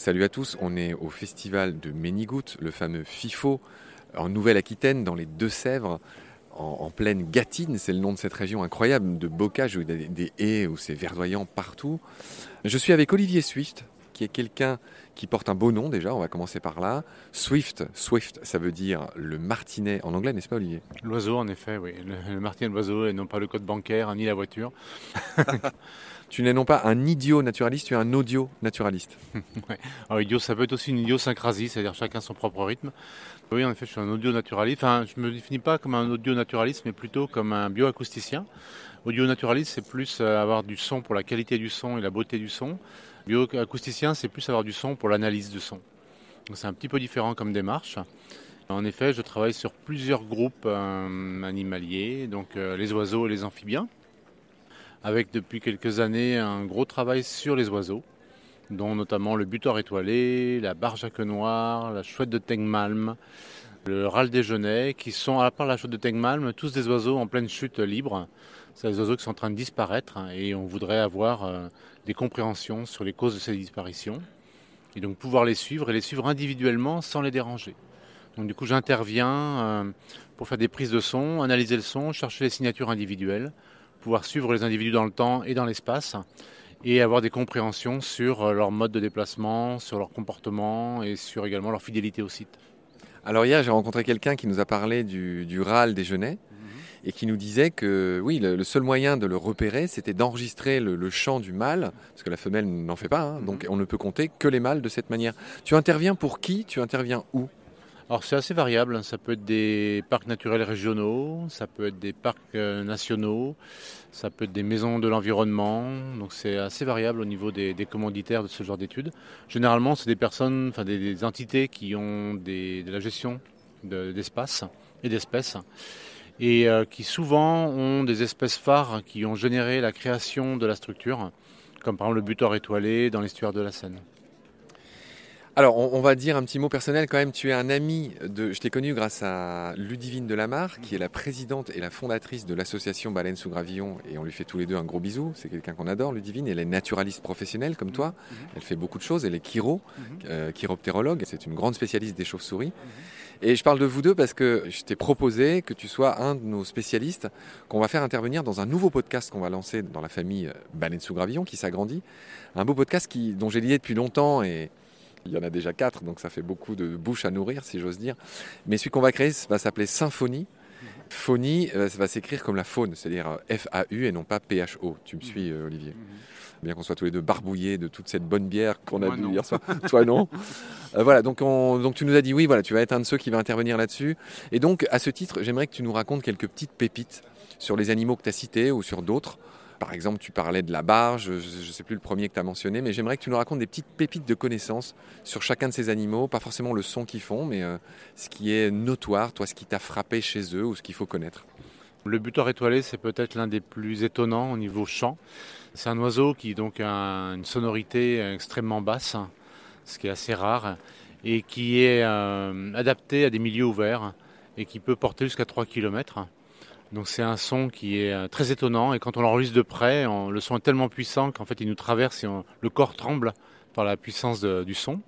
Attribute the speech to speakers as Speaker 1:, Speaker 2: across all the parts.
Speaker 1: Salut à tous, on est au festival de Ménigout, le fameux FIFO, en Nouvelle-Aquitaine, dans les Deux-Sèvres, en, pleine Gâtine, c'est le nom de cette région incroyable de bocage où il y a des, des haies, où c'est verdoyant partout. Je suis avec Olivier Swift, qui est quelqu'un qui porte un beau nom déjà, on va commencer par là. Swift, Swift, ça veut dire le martinet en anglais, n'est-ce pas Olivier?
Speaker 2: L'oiseau, en effet, oui. Le, le martinet de l'oiseau et non pas le code bancaire ni la voiture.
Speaker 1: tu n'es non pas un idiot naturaliste, tu es un audio naturaliste.
Speaker 2: ouais. Alors, idiot, ça peut être aussi une idiosyncrasie, c'est-à-dire chacun son propre rythme. Oui, en effet, je suis un audio naturaliste. Enfin, je ne me définis pas comme un audio naturaliste, mais plutôt comme un bioacousticien. Audio naturaliste, c'est plus euh, avoir du son pour la qualité du son et la beauté du son. Bioacousticien, c'est plus avoir du son pour l'analyse du son. C'est un petit peu différent comme démarche. En effet, je travaille sur plusieurs groupes euh, animaliers, donc euh, les oiseaux et les amphibiens avec depuis quelques années un gros travail sur les oiseaux, dont notamment le butor étoilé, la barge à queue noire, la chouette de Tengmalm, le râle déjeuner, qui sont, à part la chouette de Tengmalm, tous des oiseaux en pleine chute libre. C'est des oiseaux qui sont en train de disparaître et on voudrait avoir euh, des compréhensions sur les causes de ces disparitions et donc pouvoir les suivre et les suivre individuellement sans les déranger. Donc du coup j'interviens euh, pour faire des prises de son, analyser le son, chercher les signatures individuelles pouvoir suivre les individus dans le temps et dans l'espace et avoir des compréhensions sur euh, leur mode de déplacement, sur leur comportement et sur également leur fidélité au site.
Speaker 1: Alors hier, j'ai rencontré quelqu'un qui nous a parlé du, du râle déjeuner mhm. et qui nous disait que oui, le, seul moyen de le repérer, c'était d'enregistrer le, chant du mâle, parce que la femelle n'en fait pas, hein, donc mhm. on ne peut compter que les mâles de cette manière. Tu interviens pour qui? Tu interviens où?
Speaker 2: Alors c'est assez variable, ça peut être des parcs naturels régionaux, ça peut être des parcs euh, nationaux, ça peut être des maisons de l'environnement, donc c'est assez variable au niveau des, commanditaires de ce genre d'études. Généralement c'est des personnes, enfin des, entités qui ont de la gestion d'espace et d'espèces et euh, qui souvent ont des espèces phares qui ont généré la création de la structure, comme par exemple le butor étoilé dans l'estuaire de la Seine.
Speaker 1: Alors, on, va dire un petit mot personnel quand même. Tu es un ami de. Je t'ai connu grâce à Ludivine Delamare, qui est la présidente et la fondatrice de l'association Baleine sous Gravillon, et on lui fait tous les deux un gros bisou. C'est quelqu'un qu'on adore, Ludivine. Elle est naturaliste professionnelle comme toi. Mhm. Elle fait beaucoup de choses. Elle est chiro, mhm. euh, chiroptérologue. C'est une grande spécialiste des chauves-souris. Mhm. Et je parle de vous deux parce que je t'ai proposé que tu sois un de nos spécialistes qu'on va faire intervenir dans un nouveau podcast qu'on va lancer dans la famille euh, Baleine sous Gravillon qui s'agrandit. Un beau podcast qui, dont j'ai lié depuis longtemps et il y en a déjà quatre, donc ça fait beaucoup de bouches à nourrir, si j'ose dire. Mais celui qu'on va créer va s'appeler Symphonie. Phonie, euh, ça va s'écrire comme la faune, c'est-à-dire euh, F-A-U et non pas P-H-O. Tu me suis, euh, Olivier Bien qu'on soit tous les deux barbouillés de toute cette bonne bière qu'on a bu hier soir. Toi, non. voilà, donc, donc tu nous as dit oui, voilà, tu vas être un de ceux qui va intervenir là-dessus. Et donc, à ce titre, j'aimerais que tu nous racontes quelques petites pépites sur les animaux que tu as cités ou sur d'autres. Par exemple, tu parlais de la barge, je ne sais plus le premier que tu as mentionné, mais j'aimerais que tu nous racontes des petites pépites de connaissances sur chacun de ces animaux, pas forcément le son qu'ils font, mais euh, ce qui est notoire, toi, ce qui t'a frappé chez eux ou ce qu'il faut connaître.
Speaker 2: Le butor étoilé, c'est peut-être l'un des plus étonnants au niveau chant. C'est un oiseau qui donc a une sonorité extrêmement basse, ce qui est assez rare, et qui est euh, adapté à des milieux ouverts et qui peut porter jusqu'à 3 km. Donc c'est un son qui est euh, très étonnant et quand on l'enregistre de près, le son est tellement puissant qu'en fait il nous traverse et le corps tremble par la puissance du son.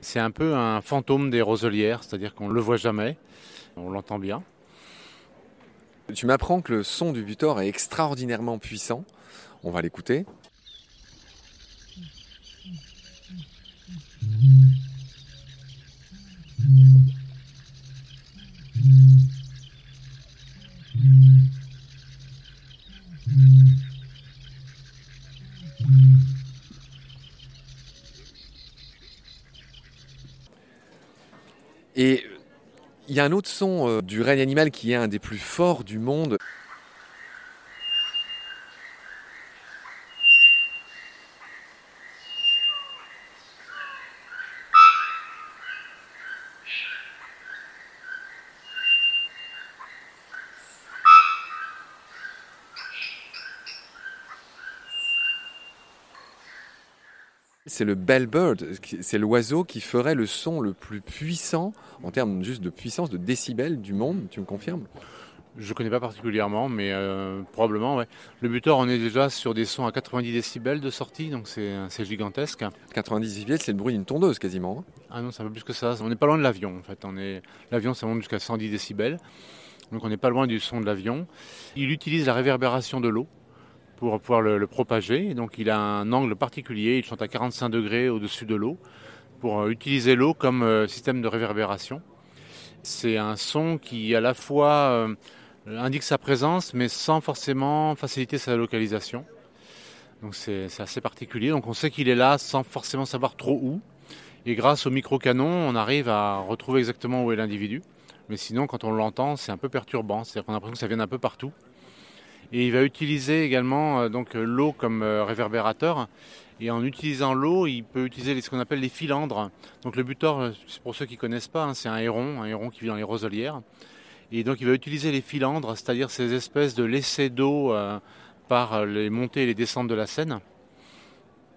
Speaker 2: C'est un peu un fantôme des roselières, c'est-à-dire qu'on ne le voit jamais, on l'entend bien.
Speaker 1: Tu m'apprends que le son du butor est extraordinairement puissant. On va l'écouter. Il y a un autre son euh, du règne animal qui est un des plus forts du monde. C'est le bellbird, c'est l'oiseau qui ferait le son le plus puissant en termes juste de puissance de décibels du monde, tu me confirmes?
Speaker 2: Je ne connais pas particulièrement, mais euh, probablement, ouais. Le buteur, on est déjà sur des sons à 90 décibels de sortie, donc c'est gigantesque.
Speaker 1: 90 décibels, c'est le bruit d'une tondeuse quasiment.
Speaker 2: Hein? Ah non, c'est un peu plus que ça. On n'est pas loin de l'avion, en fait. L'avion, ça monte jusqu'à 110 décibels. Donc on n'est pas loin du son de l'avion. Il utilise la réverbération de l'eau pour pouvoir le, propager. Donc il a un angle particulier, il chante à 45 degrés au-dessus de l'eau pour euh, utiliser l'eau comme euh, système de réverbération. C'est un son qui à la fois indique sa présence, mais sans forcément faciliter sa localisation. Donc c'est assez particulier. On sait qu'il est là sans forcément savoir trop où. Et grâce au micro-canon, on arrive à retrouver exactement où est l'individu. Mais sinon, quand on l'entend, c'est un peu perturbant. C'est-à-dire qu'on a l'impression que ça vient d'un peu partout. Et il va utiliser également euh, donc l'eau comme euh, réverbérateur. Et en utilisant l'eau, il peut utiliser ce qu'on appelle les filandres. Donc le butor, euh, pour ceux qui ne connaissent pas, hein, c'est un héron, un héron qui vit dans les roselières. Et donc il va utiliser les filandres, c'est-à-dire ces espèces de laissés d'eau euh, par les montées et les descentes de la Seine.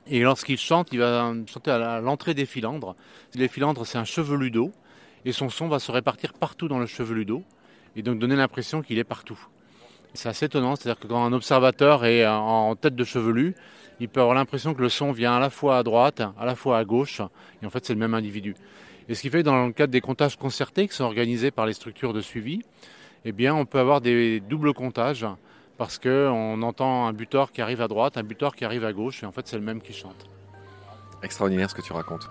Speaker 2: Et lorsqu'il chante, il va chanter à l'entrée des filandres. Les filandres, c'est un chevelu d'eau, et son son va se répartir partout dans le chevelu d'eau, et donc donner l'impression qu'il est partout. C'est assez étonnant, c'est-à-dire que quand un observateur est en tête de chevelu, il peut avoir l'impression que le son vient à la fois à droite, à la fois à gauche, et en fait c'est le même individu. Et ce qui fait que dans le cadre des comptages concertés qui sont organisés par les structures de suivi, eh bien, on peut avoir des doubles comptages parce qu'on entend un buteur qui arrive à droite, un buteur qui arrive à gauche, et en fait, c'est le même qui chante.
Speaker 1: Extraordinaire ce que tu racontes.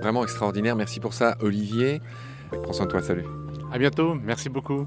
Speaker 1: Vraiment extraordinaire. Merci pour ça, Olivier. Prends soin de toi. Salut.
Speaker 2: À bientôt. Merci beaucoup.